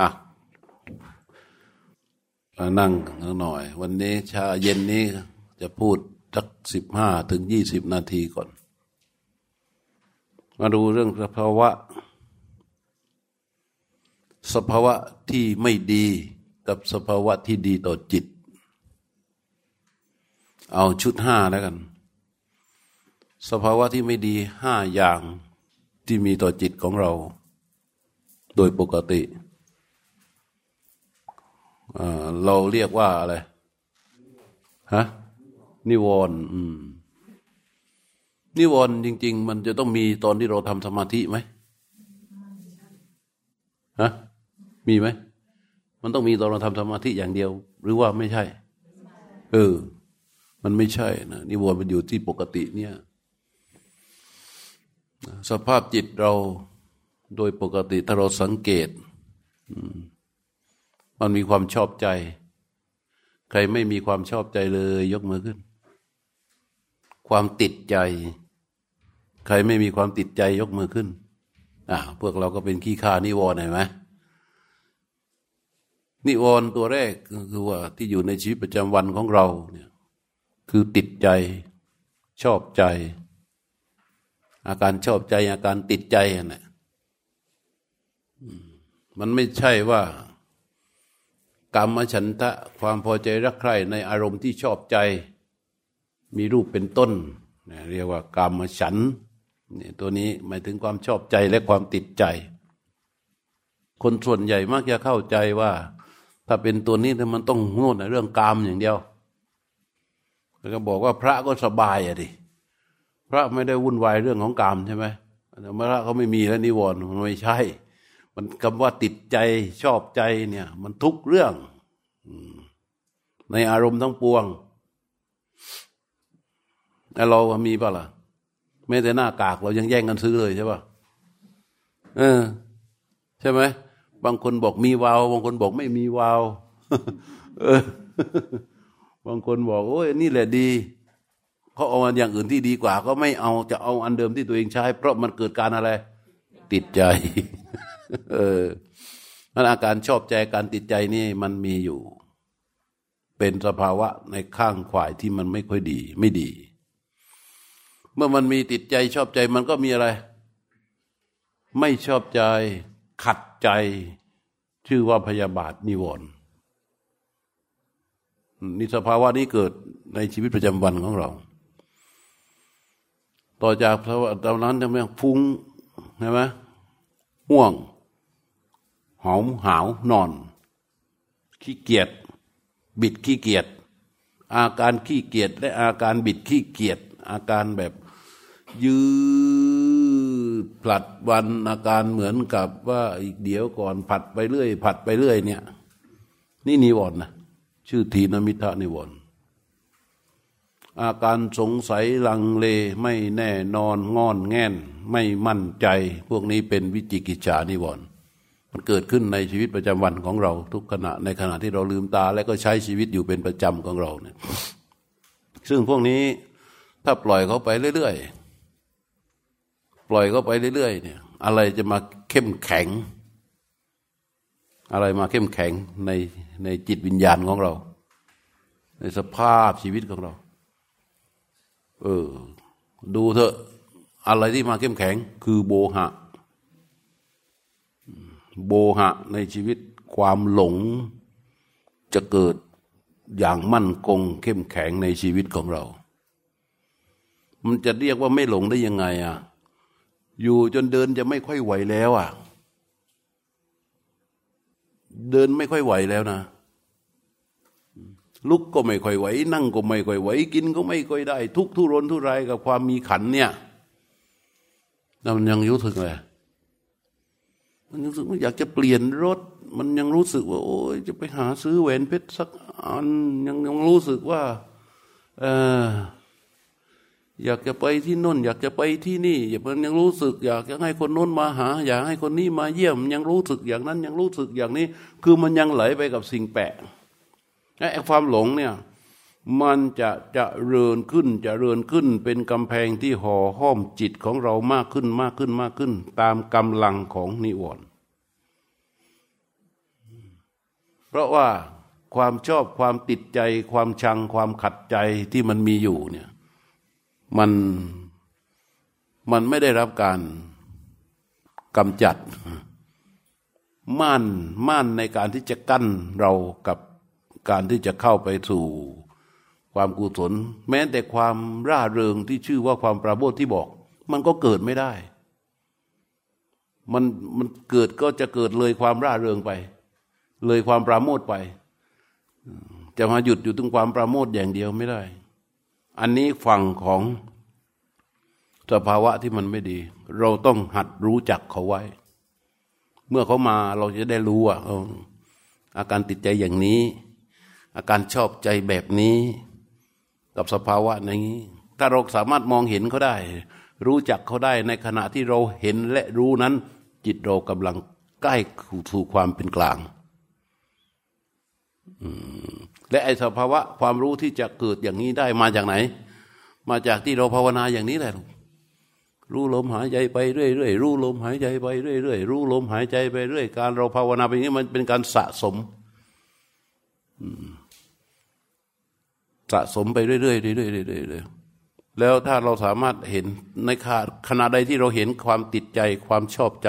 อะนั่งหน่อย วันนี้ชาเย็นนี้จะพูดสักสิบห้าถึงยี่สิบนาทีก่อน มาดูเรื่องสภาวะ สภาวะที่ไม่ดีกับสภาวะที่ดีต่อจิต เอาชุดห้าแล้วกัน สภาวะที่ไม่ดีห้าอย่างที่มีต่อจิตของเรา โดยปกติ เราเรียกว่าอะไรฮะนิวรณ์นิวรณ์จริง ๆ มันจะต้องมีตอนที่เราทำสมาธิไหมฮะมีไหมมันต้องมีตอนเราทำสมาธิอย่างเดียว หรือว่าไม่ใช่ เออ มันไม่ใช่นะนิวรณ์มันอยู่ที่ปกติเนี่ย สภาพจิตเราโดยปกติถ้าเราสังเกต อืม มันมีความชอบใจ ใครไม่มีความชอบใจเลย ยกมือขึ้น ความติดใจ ใครไม่มีความติดใจยกมือขึ้นอ่าพวกเราก็เป็นขี้ข้านิวรณ์เห็นไหมนิวรณ์ตัวแรกคือว่าที่อยู่ในชีวิตประจำวันของเราเนี่ยคือติดใจชอบใจ อาการชอบใจอาการติดใจน่ะมันไม่ใช่ว่า กรรมฉันทะความพอใจรักใคร่ในอารมณ์ที่ชอบใจ มีรูปเป็นต้น เรียกว่ากรรมฉันนี่ตัวนี้หมายถึงความชอบใจและความติดใจ คนส่วนใหญ่มักจะเข้าใจว่า ถ้าเป็นตัวนี้มันต้องโง่ในเรื่องกรรมอย่างเดียวแล้วก็บอกว่าพระก็สบายอะดิพระไม่ได้วุ่นวายเรื่องของกรรมใช่ไหมพระเขาไม่มีแล้วนิวรณ์มันไม่ใช่ มันคำว่าติดใจชอบใจเนี่ย มันทุกเรื่องในอารมณ์ทั้งปวงแต่เรามีป่ะล่ะไม่แต่หน้ากากเรายังแย่งกันซื้อเลยใช่ป่ะเออ ใช่ไหม บางคนบอกมีวาว บางคนบอกไม่มีวาวเออบางคนบอก โอ้ยนี่แหละดีเขาเอาอันอย่างอื่นที่ดีกว่า ก็ไม่เอาจะเอาอันเดิมที่ตัวเองใช้ เพราะมันเกิดการอะไร ติดใจ เออมันอาการชอบใจการติดใจนี่มันมีอยู่ เป็นสภาวะในข้างขวายที่มันไม่ค่อยดี ไม่ดี เมื่อมันมีติดใจชอบใจมันก็มีอะไร ไม่ชอบใจ ขัดใจ ชื่อว่าพยาบาทนิวรณ์นี่สภาวะนี้เกิดในชีวิตประจำวันของเรา ต่อจากภาวะตอนนั้นทำไมฟุ้งใช่ไหมห่วง หอมหาวนอน ขี้เกียจบิดขี้เกียจอาการขี้เกียจและอาการบิดขี้เกียจอาการแบบยืดผลัดวันอาการเหมือนกับว่าอีกเดี๋ยวก่อนผัดไปเรื่อย ผัดไปเรื่อยเนี่ย นี่นิวรณ์นะชื่อทีนมิทะนิวรณ์อาการสงสัยลังเลไม่แน่นอนงอนแง่น ไม่มั่นใจ พวกนี้เป็นวิจิกิจานิวรณ์ มันเกิดขึ้นในชีวิตประจำวันของเรา ทุกขณะในขณะที่เราลืมตา และก็ใช้ชีวิตอยู่เป็นประจำของเราเนี่ยซึ่งพวกนี้ถ้าปล่อยเขาไปเรื่อยๆ ปล่อยเขาไปเรื่อยๆเนี่ยอะไรจะมาเข้มแข็ง อะไรมาเข้มแข็งในในจิตวิญญาณของเรา ในสภาพชีวิตของเรา เออ ดูเถอะ อะไรที่มาเข้มแข็ง คือโบหะ โบหะในชีวิตความหลงจะเกิดอย่างมั่นคงเข้มแข็งในชีวิตของเรา มันจะเรียกว่าไม่หลงได้ยังไงอะ อยู่จนเดินจะไม่ค่อยไหวแล้วอะ เดินไม่ค่อยไหวแล้วนะ ลุกก็ไม่ค่อยไหว นั่งก็ไม่ค่อยไหว กินก็ไม่ค่อยได้ ทุกทุรนทุรายกับความมีขันเนี่ยแล้วมันยังยุ่งถึงเลย มันรู้สึกว่าอยากจะเปลี่ยนรถ มันยังรู้สึกว่า โอ้ยจะไปหาซื้อแหวนเพชรสักอันยังยังรู้สึกว่าเอออยากจะไปที่น่น อยากจะไปที่นี่อย่ามันยังรู้สึก อยากจะให้คนโน้นมาหา อยากให้คนนี้มาเยี่ยม ยังรู้สึกอย่างนั้นยังรู้สึกอย่างนี้ คือมันยังไหลไปกับสิ่งแปลกไอ้ความหลงเนี่ย มันจะจะเริญขึ้นจะเริญขึ้น เป็นกำแพงที่ห่อห้อมจิตของเรามากขึ้นมากขึ้นมากขึ้น ตามกำลังของนิวรณ์เพราะว่าความชอบความติดใจ ความชังความขัดใจที่มันมีอยู่เนี่ยมันมันไม่ได้รับการกำจัด ม่านม่านในการที่จะกั้นเรากับการที่จะเข้าไปสู่ ความกุศล แม้แต่ความร่าเริงที่ชื่อว่าความปราโมทที่บอก มันก็เกิดไม่ได้ มันมันเกิดก็จะเกิดเลยความร่าเริงไป เลยความปราโมทไป จะมาหยุดอยู่ตรงความปราโมทอย่างเดียวไม่ได้ อันนี้ฝั่งของสภาวะที่มันไม่ดี เราต้องหัดรู้จักเขาไว้ เมื่อเขามาเราจะได้รู้ว่าอาการติดใจอย่างนี้ อาการชอบใจแบบนี้ กับสภาวะนี้ ถ้าเราสามารถมองเห็นเขาได้ รู้จักเขาได้ในขณะที่เราเห็นและรู้นั้น จิตเรากำลังใกล้สู่ความเป็นกลางและไอสภาวะความรู้ที่จะเกิดอย่างนี้ได้มาจากไหน มาจากที่เราภาวนาอย่างนี้แหละรู้ลมหายใจไปเรื่อยๆรู้ลมหายใจไปเรื่อยๆรู้ลมหายใจไปเรื่อย การเราภาวนาไปนี้มันเป็นการสะสม สะสมไปเรื่อยๆเรื่อยๆเรื่อยๆแล้วถ้าเราสามารถเห็นในขณะใดที่เราเห็นความติดใจความชอบใจ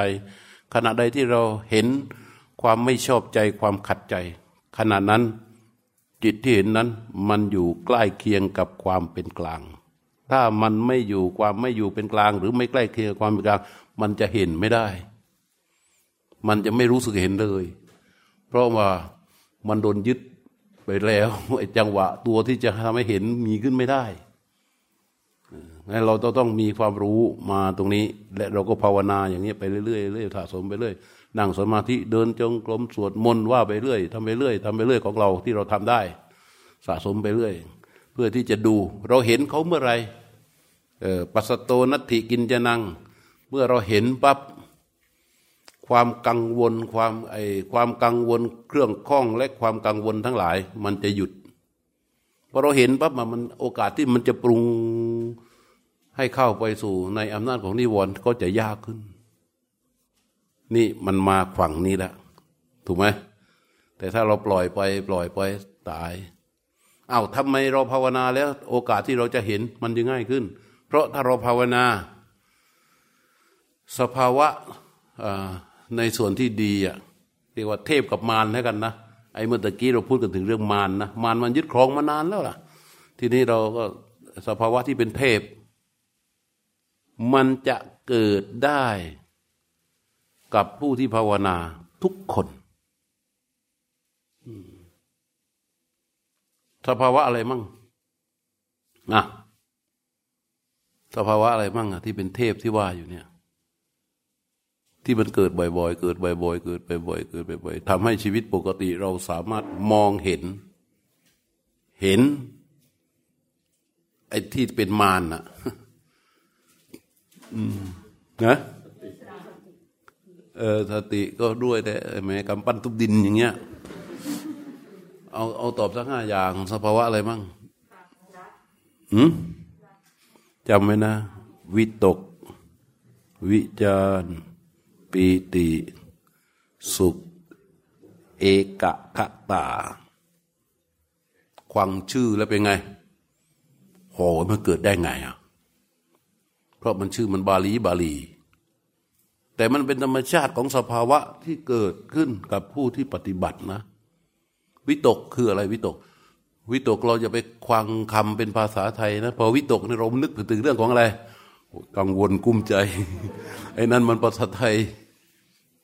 ขณะใดที่เราเห็นความไม่ชอบใจความขัดใจ ขณะนั้นจิตที่เห็นนั้นมันอยู่ใกล้เคียงกับความเป็นกลาง ถ้ามันไม่อยู่ความไม่อยู่เป็นกลาง หรือไม่ใกล้เคียงกับความเป็นกลาง มันจะเห็นไม่ได้ มันจะไม่รู้สึกเห็นเลย เพราะว่ามันโดนยึด ไปแล้วไอ้จังหวะตัวที่จะทำให้เห็นมีขึ้นไม่ได้งั้นเราต้องมีความรู้มาตรงนี้ และเราก็ภาวนาอย่างนี้ไปเรื่อยๆเรื่อยสะสมไปเรื่อยนั่งสมาธิเดินจงกรมสวดมนต์ว่าไปเรื่อยทำไปเรื่อยทำไปเรื่อยของเราที่เราทำได้ สะสมไปเรื่อย เพื่อที่จะดู เราเห็นเขาเมื่อไรปัสโตนัตถิกินจะนัง เมื่อเราเห็นปั๊บ ความกังวลความไอความกังวลเครื่องข้องและความกังวลทั้งหลาย มันจะหยุดพอเราเห็นปั๊บมันโอกาสที่มันจะปรุงให้เข้าไปสู่ในอำนาจของนิวรณ์ก็จะยากขึ้น นี่มันมาฝั่งนี้แล้วถูกไหมแต่ถ้าเราปล่อยไปปล่อยไปตายอา้าวทำไมเราภาวนาแล้ว โอกาสที่เราจะเห็นมันจะง่ายขึ้น เพราะถ้าเราภาวนา สภาวะ ในส่วนที่ดีอะเรียกว่าเทพกับมารแล้วกันนะไอ้เมื่อตะกี้เราพูดกันถึงเรื่องมารนะมารมันยึดครองมานานแล้วล่ะ ทีนี้เราก็สภาวะที่เป็นเทพ มันจะเกิดได้กับผู้ที่ภาวนาทุกคนสภาวะอะไรมั่งนะสภาวะอะไรมั่งอะที่เป็นเทพที่ว่าอยู่เนี่ย ที่มันเกิดบ่อยๆ เกิดบ่อยๆ เกิดบ่อยๆ เกิดบ่อยๆทำให้ชีวิตปกติเราสามารถมองเห็น เห็นไอ้ที่เป็นมารน่ะนะเออสติก็ด้วยแต่แม้กำปั้นทุบดินอย่างเงี้ย เอาเอาตอบสักห้าอย่างสภาวะอะไรมั่งหืมจำไว้นะ วิตก วิจาร ปีติ สุข เอกคตาควังชื่อแล้วเป็นไงโหมันเกิดได้ไงอะ เพราะมันชื่อมันบาลีบาลี แต่มันเป็นธรรมชาติของสภาวะที่เกิดขึ้นกับผู้ที่ปฏิบัตินะ วิตกคืออะไรวิตก วิตกเราจะไปควังคำเป็นภาษาไทยนะ พอวิตกนี่เรานึกถึงเรื่องของอะไร กังวลกุ้มใจ ไอ้นั่นมันภาษาไทย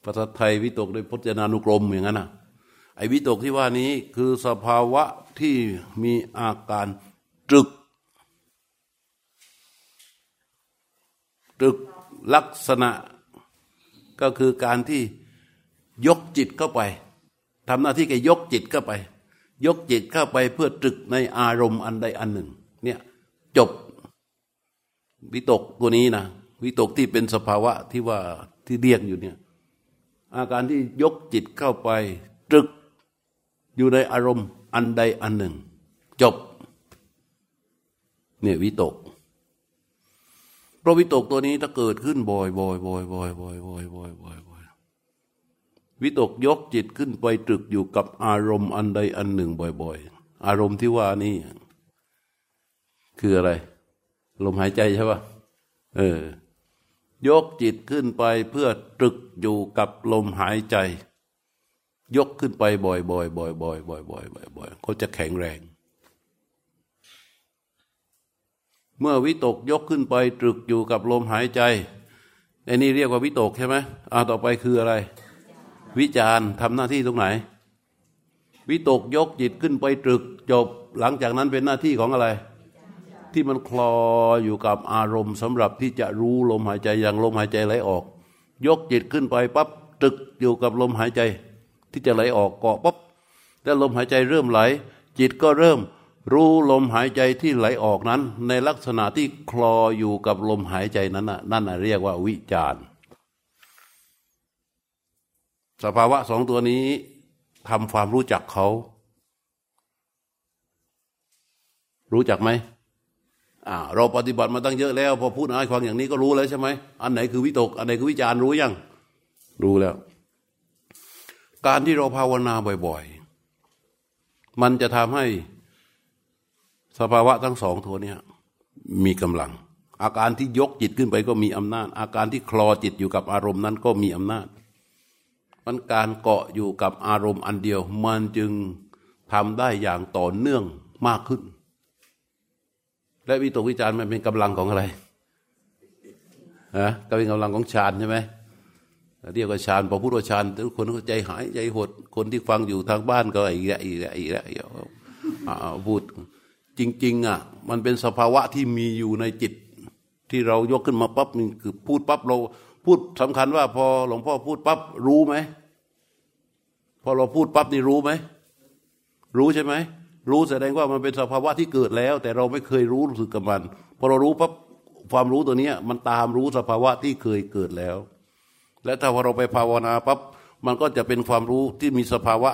ภาษาไทยวิตกโดยพจนานุกรมอย่างนั้นนะไอ้วิตกที่ว่านี้คือสภาวะที่มีอาการตรึกตรึกลักษณะก็คือการที่ยกจิตเข้าไปทำหน้าที่แกยกจิตเข้าไป ยกจิตเข้าไปเพื่อตรึกในอารมณ์อันใดอันหนึ่ง เนี่ยจบวิตกตัวนี้นะวิตกที่เป็นสภาวะที่ว่าที่เรียกอยู่เนี่ย อาการที่ยกจิตเข้าไปตรึกอยู่ในอารมณ์อันใดอันหนึ่ง จบเนี่ยวิตกเพราะวิตกตัวนี้ถ้าเกิดขึ้นบ่อยบ่อยบ่อยบ่อยบ่อยบ่อยบ่อยบ่อยบ่อยวิตกยกจิตขึ้นไปตรึกอยู่กับอารมณ์อันใดอันหนึ่งบ่อยๆ อารมณ์ที่ว่านี่ คืออะไร ลมหายใจใช่ปะเออ ยกจิตขึ้นไปเพื่อตรึกอยู่กับลมหายใจ ยกขึ้นไปบ่อยๆบ่อยๆบ่อยๆบ่อยๆบ่อยๆเขาจะแข็งแรง เมื่อวิตกยกขึ้นไปตรึกอยู่กับลมหายใจไอ้นี่เรียกว่าวิตกใช่ไหมเอาต่อไปคืออะไร วิจารทำหน้าที่ตรงไหน วิตกยกจิตขึ้นไปตรึกจบหลังจากนั้นเป็นหน้าที่ของอะไร ที่มันคลออยู่กับอารมณ์สำหรับที่จะรู้ลมหายใจอย่างลมหายใจไหลออก ยกจิตขึ้นไปปั๊บตึกอยู่กับลมหายใจ ที่จะไหลออกเกาะปั๊บแล้วลมหายใจเริ่มไหล จิตก็เริ่มรู้ลมหายใจที่ไหลออกนั้น ในลักษณะที่คลออยู่กับลมหายใจนั้นน่ะนั่นน่ะเรียกว่าวิจารสภาวะสองตัวนี้ทำความรู้จักเขา รู้จักไหม เราปฏิบัติมาตั้งเยอะแล้ว พอพูดอะไรความอย่างนี้ก็รู้แล้วใช่ไหมอันไหนคือวิตก อันไหนคือวิจารณ์รู้ยังรู้แล้ว การที่เราภาวนาบ่อย ๆ มันจะทำให้สภาวะทั้งสองตัวนี้มีกำลัง อาการที่ยกจิตขึ้นไปก็มีอำนาจ อาการที่คลอจิตอยู่กับอารมณ์นั้นก็มีอำนาจ มันการเกาะอยู่กับอารมณ์อันเดียว มันจึงทำได้อย่างต่อเนื่องมากขึ้น และวิตกวิจารมันเป็นกำลังของอะไรฮะก็เป็นกำลังของฌานใช่ไหมเรียกว่าฌานพอพูดว่าฌานทุกคนก็ใจหายใจหดคนที่ฟังอยู่ทางบ้านก็อีกแล้วอีกแล้วอีกแล้วพูดจริง ๆ อะ มันเป็นสภาวะที่มีอยู่ในจิต ที่เรายกขึ้นมาปั๊บนี่คือพูดปั๊บเราพูดสำคัญว่า พอหลวงพ่อพูดปั๊บรู้ไหมพอเราพูดปั๊บนี่รู้ไหมรู้ใช่ไหม รู้แสดงว่ามันเป็นสภาวะที่เกิดแล้ว แต่เราไม่เคยรู้รู้สึกกับมันพอเรารู้ปั๊บความรู้ตัวนี้มันตามรู้สภาวะที่เคยเกิดแล้ว และถ้าพอเราไปภาวนาปั๊บมันก็จะเป็นความรู้ที่มีสภาวะ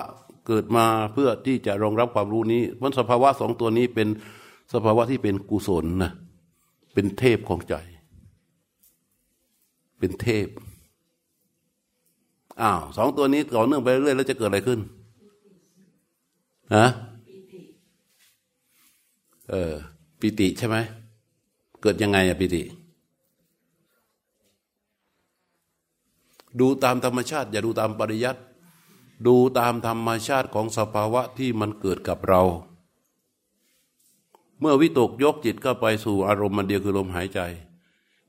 เกิดมาเพื่อที่จะรองรับความรู้นี้มันสภาวะสองตัวนี้เป็นสภาวะที่เป็นกุศลนะเป็นเทพของใจ เป็นเทพอ้าวสองตัวนี้ต่อเนื่องไปเรื่อยแล้วจะเกิดอะไรขึ้นฮะ เออ ปิติใช่ไหม เกิดยังไงอะปิติ ดูตามธรรมชาติ อย่าดูตามปริยัติ ดูตามธรรมชาติของสภาวะที่มันเกิดกับเรา เมื่อวิตกยกจิตก็ไปสู่อารมณ์มันเดียวคือลมหายใจ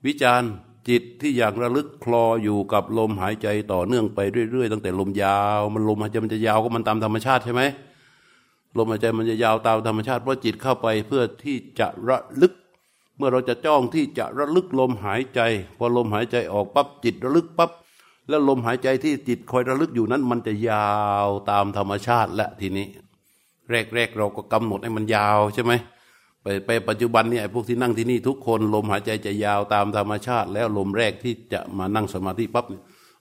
วิจารณ์จิตที่อย่างระลึกคลออยู่กับลมหายใจต่อเนื่องไปเรื่อยๆตั้งแต่ลมยาว มันลมหายใจมันจะยาวก็มันตามธรรมชาติใช่ไหม ลมหายใจมันจะยาวตามธรรมชาติเพราะจิตเข้าไปเพื่อที่จะระลึก เมื่อเราจะจ้องที่จะระลึกลมหายใจ พอลมหายใจออกปั๊บจิตระลึกปั๊บแล้วลมหายใจที่จิตคอยระลึกอยู่นั้น มันจะยาวตามธรรมชาติและทีนี้ แรกๆเราก็กำหนดให้มันยาวใช่ไหมไปไปปัจจุบันเนี่ยพวกที่นั่งที่นี่ทุกคน ลมหายใจจะยาวตามธรรมชาติ แล้วลมแรกที่จะมานั่งสมาธิปั๊บ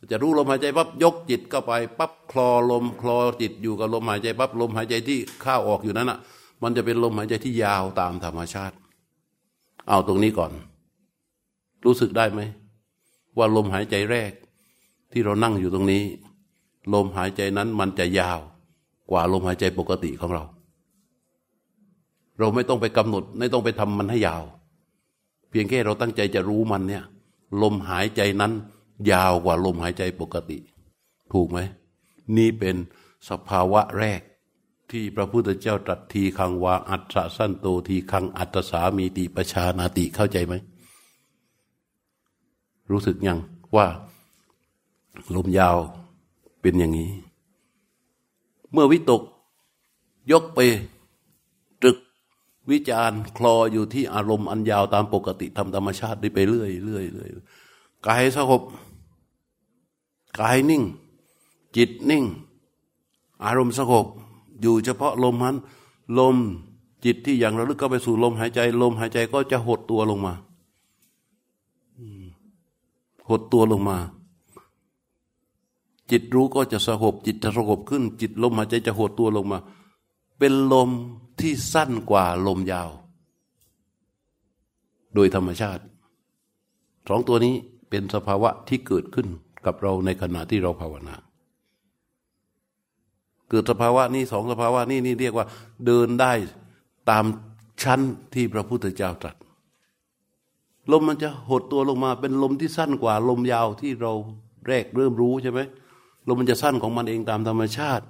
จะรู้ลมหายใจปั๊บยกจิตเข้าไปปั๊บคลอลมคลอจิตอยู่กับลมหายใจปั๊บลมหายใจที่เข้าออกอยู่นั้นอะ มันจะเป็นลมหายใจที่ยาวตามธรรมชาติ เอาตรงนี้ก่อน รู้สึกได้ไหมว่าลมหายใจแรก ที่เรานั่งอยู่ตรงนี้ ลมหายใจนั้นมันจะยาวกว่าลมหายใจปกติของเรา เราไม่ต้องไปกำหนด ไม่ต้องไปทำมันให้ยาว เพียงแค่เราตั้งใจจะรู้มันเนี่ย ลมหายใจนั้น ยาวกว่าลมหายใจปกติ ถูกไหม นี่เป็นสภาวะแรกที่พระพุทธเจ้าตรัสทีคังวาอัตสสั้นโตทีคังอัตสามีติปชานาติเข้าใจไหม รู้สึกยังว่าลมยาวเป็นอย่างนี้ เมื่อวิตกยกไปตรึกวิจารคลออยู่ที่อารมณ์อันยาวตามปกติทำธรรมชาติได้ไปเรื่อยเรื่อยเรื่อยกายสงบ กายนิ่ง จิตนิ่ง อารมณ์สงบอยู่เฉพาะลมนั้นลมจิตที่อย่างระลึกก็ไปสู่ลมหายใจ ลมหายใจก็จะหดตัวลงมาหดตัวลงมา จิตรู้ก็จะสงบจิตจะสงบขึ้น จิตลมหายใจจะหดตัวลงมา เป็นลมที่สั้นกว่าลมยาว โดยธรรมชาติสองตัวนี้เป็นสภาวะที่เกิดขึ้น กับเราในขณะที่เราภาวนาเกิดสภาวะนี้สองสภาวะนี้นี่เรียกว่าเดินได้ตามชั้นที่พระพุทธเจ้าตรัส ลมมันจะหดตัวลงมาเป็นลมที่สั้นกว่าลมยาวที่เราแรกเริ่มรู้ใช่ไหมลมมันจะสั้นของมันเองตามธรรมชาติ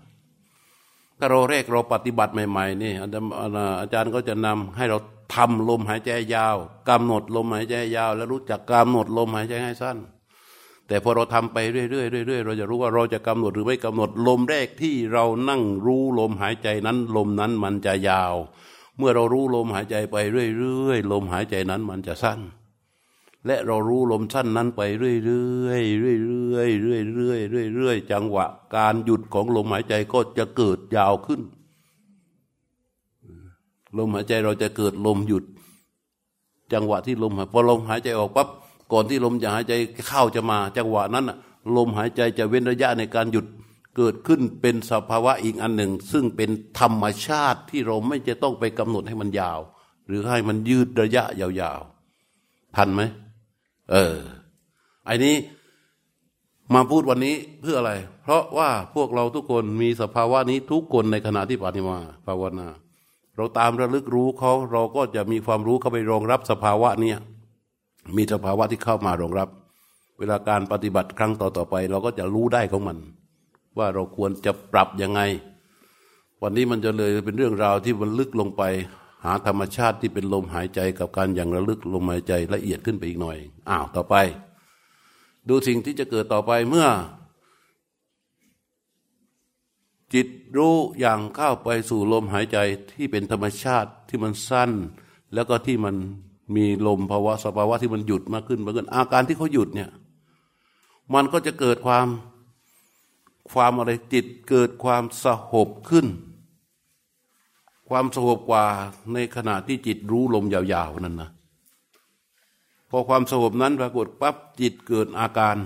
ถ้าเราแรกเราปฏิบัติใหม่ๆนี่อาจารย์ก็จะนำให้เราทำลมหายใจยาวกำหนดลมหายใจยาว แล้วรู้จักกำหนดลมหายใจให้สั้น แต่พอเราทำไปเรื่อยๆเรื่อยๆเราจะรู้ว่าเราจะกำหนดหรือไม่กำหนดลมแรกที่เรานั่งรู้ลมหายใจนั้น ลมนั้นมันจะยาว เมื่อเรารู้ลมหายใจไปเรื่อยๆลมหายใจนั้นมันจะสั้น และเรารู้ลมสั้นนั้นไปเรื่อยๆเรื่อยๆเรื่อยๆเรื่อยๆเรื่อยๆจังหวะ การหยุดของลมหายใจก็จะเกิดยาวขึ้น ลมหายใจเราจะเกิดลมหยุด จังหวะที่ลมหายพอลมหายใจออกปั๊บ ก่อนที่ลมจะหายใจเข้าจะมา จังหวะนั้นลมหายใจจะเว้นระยะในการหยุดเกิดขึ้นเป็นสภาวะอีกอันหนึ่ง ซึ่งเป็นธรรมชาติที่เราไม่จะต้องไปกำหนดให้มันยาว หรือให้มันยืดระยะยาวๆทันไหมเออไอ้นี้มาพูดวันนี้เพื่ออะไร เพราะว่าพวกเราทุกคนมีสภาวะนี้ทุกคนในขณะที่ปฏิมาภาวนา เราตามระลึกรู้เขาเราก็จะมีความรู้เข้าไปรองรับสภาวะเนี้ย มีสภาวะที่เข้ามารองรับ เวลาการปฏิบัติครั้งต่อต่อไป เราก็จะรู้ได้ของมัน ว่าเราควรจะปรับยังไง วันนี้มันจะเลยเป็นเรื่องราวที่มันลึกลงไป หาธรรมชาติที่เป็นลมหายใจกับการอย่างระลึกลมหายใจละเอียดขึ้นไปอีกหน่อยอ้าวต่อไป ดูสิ่งที่จะเกิดต่อไปเมื่อ จิตรู้อย่างเข้าไปสู่ลมหายใจที่เป็นธรรมชาติที่มันสั้น แล้วก็ที่มัน มีลมภาวะสภาวะที่มันหยุดมากขึ้นมากขึ้น อาการที่เขาหยุดเนี่ย มันก็จะเกิดความความอะไรจิตเกิดความสหบขึ้น ความสหบกว่าในขณะที่จิตรู้ลมยาวๆนั่นนะพอความสหบนั้นปรากฏปั๊บจิตเกิดอาการ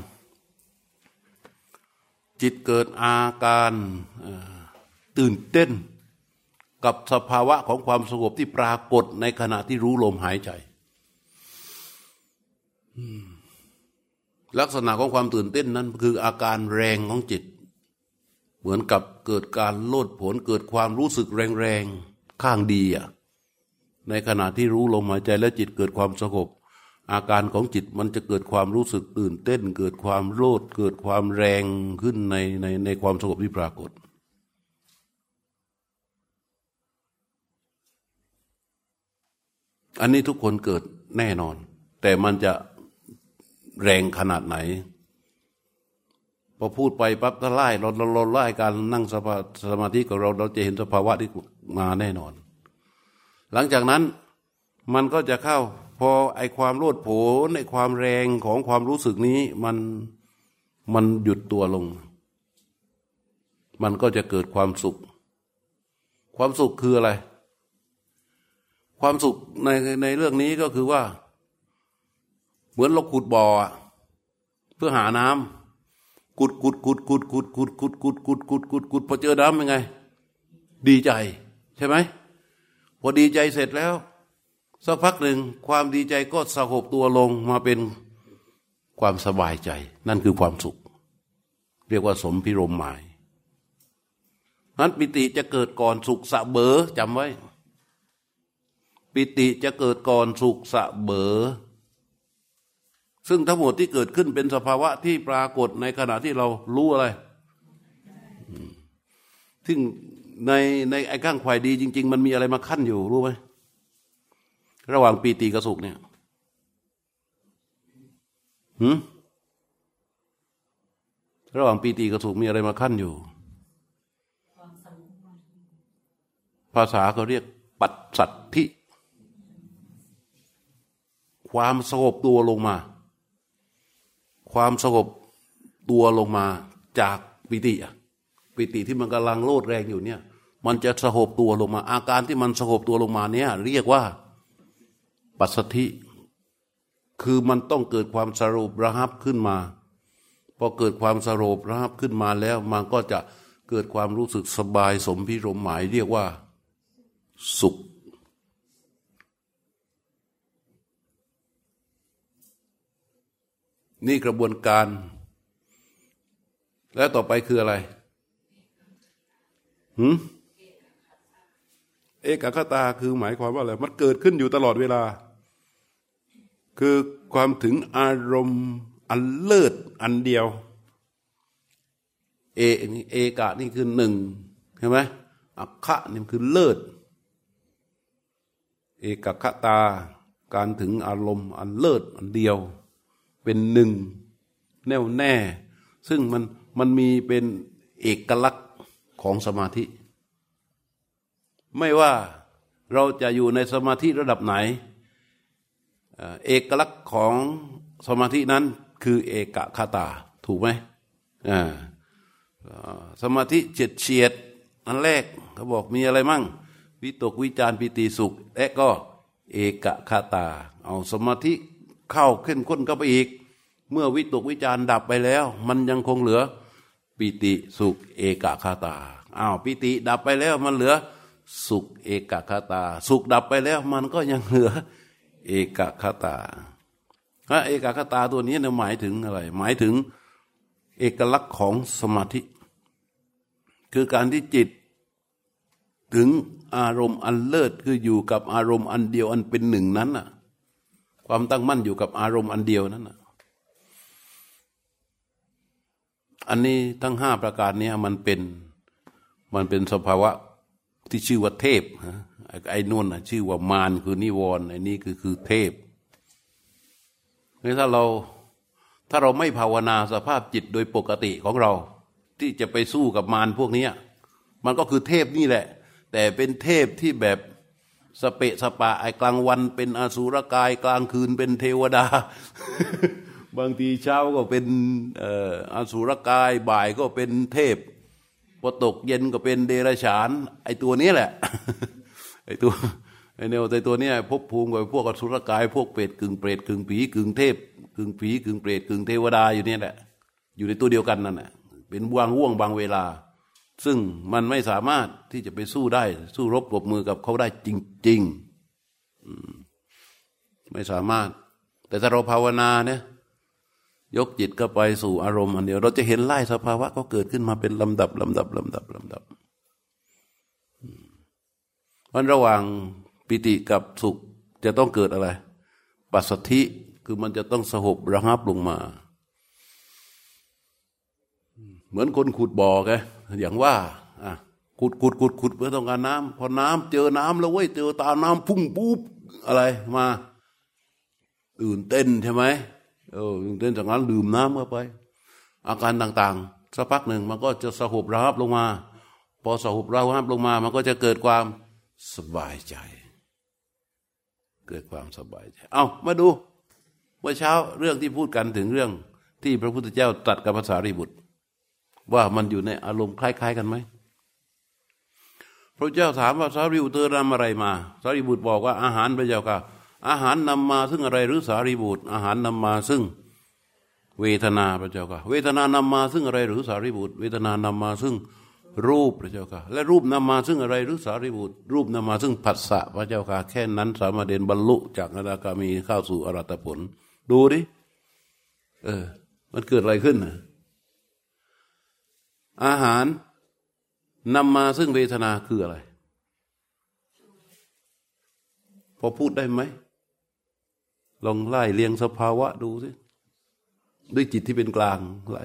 จิตเกิดอาการตื่นเต้น กับสภาวะของความสงบที่ปรากฏในขณะที่รู้ลมหายใจ ลักษณะของความตื่นเต้นนั้น คืออาการแรงของจิต เหมือนกับเกิดการโลดผลเกิดความรู้สึกแรงๆข้างดีอะในขณะที่รู้ลมหายใจและจิตเกิดความสงบอาการของจิตมันจะเกิดความรู้สึกตื่นเต้น เกิดความโลด เกิดความแรงขึ้นในในในความสงบที่ปรากฏ อันนี้ทุกคนเกิดแน่นอน แต่มันจะ แรงขนาดไหน พอพูดไปปั๊บถ้าไล่เราเราไล่การนั่งสมาสมาธิของเราเราจะเห็นสภาวะที่มาแน่นอน หลังจากนั้นมันก็จะเข้า พอไอความโลดโผนไอความแรงของความรู้สึกนี้มันมันหยุดตัวลง มันก็จะเกิดความสุข ความสุขคืออะไร ความสุขในในเรื่องนี้ก็คือว่า มือนเราขุดบ่อเพื่อหาน้ำกุดกุดกุดกุดกุดกุดกุดกุดกุดกุดกุดกุดพอเจอน้ำยังไง ดีใจ ใช่ไหมพอดีใจเสร็จแล้วสักพักหนึ่งความดีใจก็สงบตัวลงมาเป็นความสบายใจ นั่นคือความสุข เรียกว่าสมพิรมหมายนั้นปิติจะเกิดก่อนสุขสะเบอจำไว้ ปิติจะเกิดก่อนสุขสะเบอ ซึ่งทั้งหมดที่เกิดขึ้นเป็นสภาวะที่ปรากฏในขณะที่เรารู้อะไร ซึ่งในในไอ้ข้างควายดีจริง ๆ มันมีอะไรมาขั้นอยู่รู้ไหมระหว่างปีติกับสุขเนี่ยหืมระหว่างปีติกับสุขมีอะไรมาขั้นอยู่ ภาษาเขาเรียกปัดสัตธิความสงบตัวลงมา ความสงบตัวลงมาจากปิติอะปิติที่มันกำลังโลดแรงอยู่เนี่ย มันจะสงบตัวลงมา อาการที่มันสงบตัวลงมาเนี่ย เรียกว่าปัสสธิ คือมันต้องเกิดความสรุประหับขึ้นมาพอเกิดความสรุประหับขึ้นมาแล้ว มันก็จะเกิดความรู้สึกสบายสมพิรมหมายเรียกว่าสุข นี่กระบวนการ แล้วต่อไปคืออะไรหืมเอกคตาคือหมายความว่าอะไร มันเกิดขึ้นอยู่ตลอดเวลา คือความถึงอารมณ์อันเลิศอันเดียว เอนี่เอกะนี่คือหนึ่งใช่ไหมอัคคะนี่คือเลิศ เอกคตา การถึงอารมณ์อันเลิศอันเดียว เป็นหนึ่งแน่วแน่ ซึ่งมันมันมีเป็นเอกลักษณ์ของสมาธิ ไม่ว่าเราจะอยู่ในสมาธิระดับไหน เอกลักษณ์ของสมาธินั้นคือเอกคาตาถูกไหมสมาธิเฉียดเฉียดอันแรกเขาบอกมีอะไรมั่ง วิตกวิจารปิติสุข และก็เอกคาตา เอาสมาธิ เข้าเข้มข้นเข้าไปอีก เมื่อวิตกวิจารดับไปแล้ว มันยังคงเหลือปิติสุขเอกคาตาอ้าวปิติดับไปแล้วมันเหลือสุขเอกคาตา สุขดับไปแล้วมันก็ยังเหลือเอกคาตาพระเอกคตาตัวนี้เนี่ยหมายถึงอะไร หมายถึงเอกลักษณ์ของสมาธิ คือการที่จิต ถึงอารมณ์อันเลิศคืออยู่กับอารมณ์อันเดียวอันเป็นหนึ่งนั้นน่ะ ความตั้งมั่นอยู่กับอารมณ์อันเดียวนั้นน่ะอันนี้ทั้งห้าประการนี้มันเป็นมันเป็นสภาวะที่ชื่อว่าเทพไอ้นู่นชื่อว่ามารคือนิวรณ์ไอ้นี้คือคือเทพนี่ถ้าเราถ้าเราไม่ภาวนาสภาพจิตโดยปกติของเรา ที่จะไปสู้กับมารพวกนี้มันก็คือเทพนี่แหละ แต่เป็นเทพที่แบบ สเปะสปะไอ้กลางวันเป็นอสุรกาย กลางคืนเป็นเทวดา บางทีเช้าก็เป็นอสุรกายบ่ายก็เป็นเทพพอตกเย็นก็เป็นเดรัจฉาน ไอ้ตัวนี้แหละ ไอ้ตัวไอ้เนวไอ้ตัวนี้พบภูมิกับพวกอสุรกาย พวกเปรตกึ่งเปรตกึ่งผีกึ่งเทพกึ่งผีกึ่งเปรตกึ่งเทวดาอยู่เนี่ยแหละ อยู่ในตัวเดียวกันนั่นแหละเป็นบางห่วงบางเวลา ซึ่งมันไม่สามารถที่จะไปสู้ได้ สู้รบปรบมือกับเขาได้จริงๆไม่สามารถ แต่ถ้าเราภาวนาเนี่ยยกจิตก็ไปสู่อารมณ์อันเดียวเราจะเห็นไล่สภาวะก็เกิดขึ้นมาเป็นลำดับลำดับลำดับลำดับมันระหว่างปิติกับสุขจะต้องเกิดอะไร ปัสสธิคือมันจะต้องสหบระงับลงมา เหมือนคนขุดบ่อแกอย่างว่าอะขุดขุดขุดขุดเพื่อต้องการน้ำพอน้ำเจอน้ำแล้วเว้ยเจอตาน้ำพุ่งปุ๊บอะไรมาตื่นเต้นใช่ไหมเออตื่นเต้นจากนั้นดื่มน้ำเข้าไป อาการต่างๆสักพักหนึ่งมันก็จะสหบระงับลงมา พอสหบระงับลงมา มันก็จะเกิดความสบายใจ เกิดความสบายใจ เอามาดูเมื่อเช้าเรื่องที่พูดกันถึงเรื่องที่พระพุทธเจ้าตรัสกับภาษาริบุตร ว่ามันอยู่ในอารมณ์คล้าย ๆ กันไหมพระเจ้าถามว่าสารีบุตรเธอนำอะไรมา สารีบุตรบอกว่าอาหารพระเจ้าค่ะ อาหารนำมาซึ่งอะไรหรือสารีบุตร อาหารนำมาซึ่งเวทนาพระเจ้าค่ะ เวทนานำมาซึ่งอะไรหรือสารีบุตร เวทนานำมาซึ่งรูปพระเจ้าค่ะ และรูปนำมาซึ่งอะไรหรือสารีบุตร รูปนำมาซึ่งผัสสะพระเจ้าค่ะ แค่นั้นสามาเดินบรรลุจากอนาคามีเข้าสู่อรัตผล ดูดิ เออ มันเกิดอะไรขึ้นนะ อาหารนำมาซึ่งเวทนาคืออะไร พอพูดได้ไหม ลองไล่เรียงสภาวะดูสิ ด้วยจิตที่เป็นกลางไล่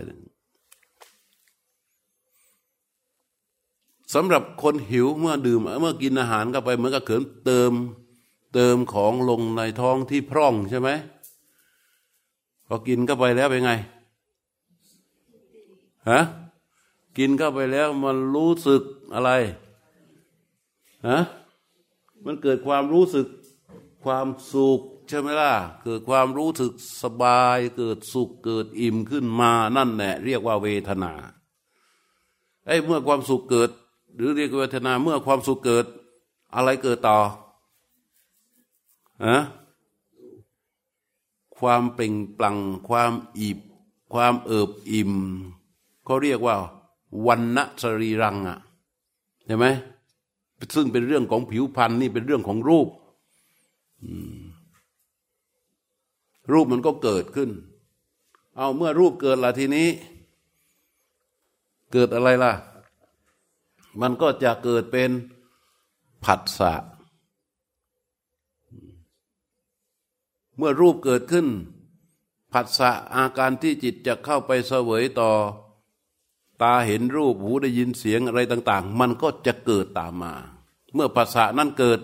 สำหรับคนหิวเมื่อดื่ม เมื่อกินอาหารเข้าไปเหมือนกับเขินเติมเติมของลงในท้องที่พร่องใช่ไหมพอกินเข้าไปแล้วเป็นไงฮะ กินเข้าไปแล้วมันรู้สึกอะไรฮะมันเกิดความรู้สึกความสุขใช่ไหมล่ะ เกิดความรู้สึกสบาย เกิดสุขเกิดอิ่มขึ้นมานั่นแหละเรียกว่าเวทนาไอ้เมื่อความสุขเกิด หรือเรียกเวทนาเมื่อความสุขเกิด อะไรเกิดต่ออะความเปล่งปลั่งความอิบความเอิบอิ่มเขาเรียกว่า วันณสรีรังอะใช่ไหมซึ่งเป็นเรื่องของผิวพรรณนี่เป็นเรื่องของรูปรูปมันก็เกิดขึ้น เอาเมื่อรูปเกิดละทีนี้ เกิดอะไรล่ะ มันก็จะเกิดเป็นผัสสะ เมื่อรูปเกิดขึ้น ผัสสะอาการที่จิตจะเข้าไปเสวยต่อ ตาเห็นรูปหูได้ยินเสียงอะไรต่าง ๆ มันก็จะเกิดตามมา เมื่อผัสสะนั้นเกิด